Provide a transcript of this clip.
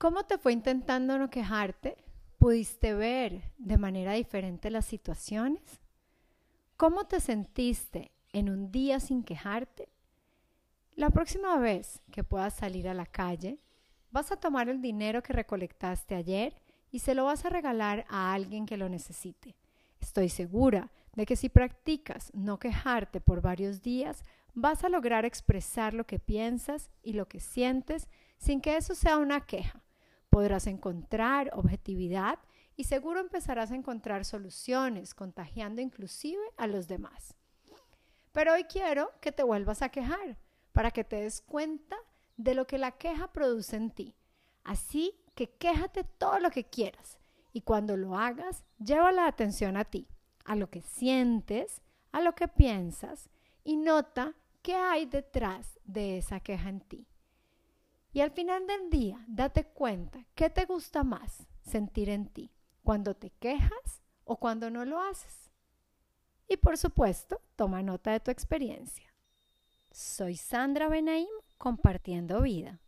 ¿Cómo te fue intentando no quejarte? ¿Pudiste ver de manera diferente las situaciones? ¿Cómo te sentiste en un día sin quejarte? La próxima vez que puedas salir a la calle, vas a tomar el dinero que recolectaste ayer y se lo vas a regalar a alguien que lo necesite. Estoy segura de que si practicas no quejarte por varios días, vas a lograr expresar lo que piensas y lo que sientes sin que eso sea una queja. Podrás encontrar objetividad y seguro empezarás a encontrar soluciones, contagiando inclusive a los demás. Pero hoy quiero que te vuelvas a quejar para que te des cuenta de lo que la queja produce en ti. Así que quéjate todo lo que quieras y cuando lo hagas, lleva la atención a ti, a lo que sientes, a lo que piensas y nota qué hay detrás de esa queja en ti. Y al final del día, date cuenta qué te gusta más sentir en ti, cuando te quejas o cuando no lo haces. Y por supuesto, toma nota de tu experiencia. Soy Sandra Benaim compartiendo vida.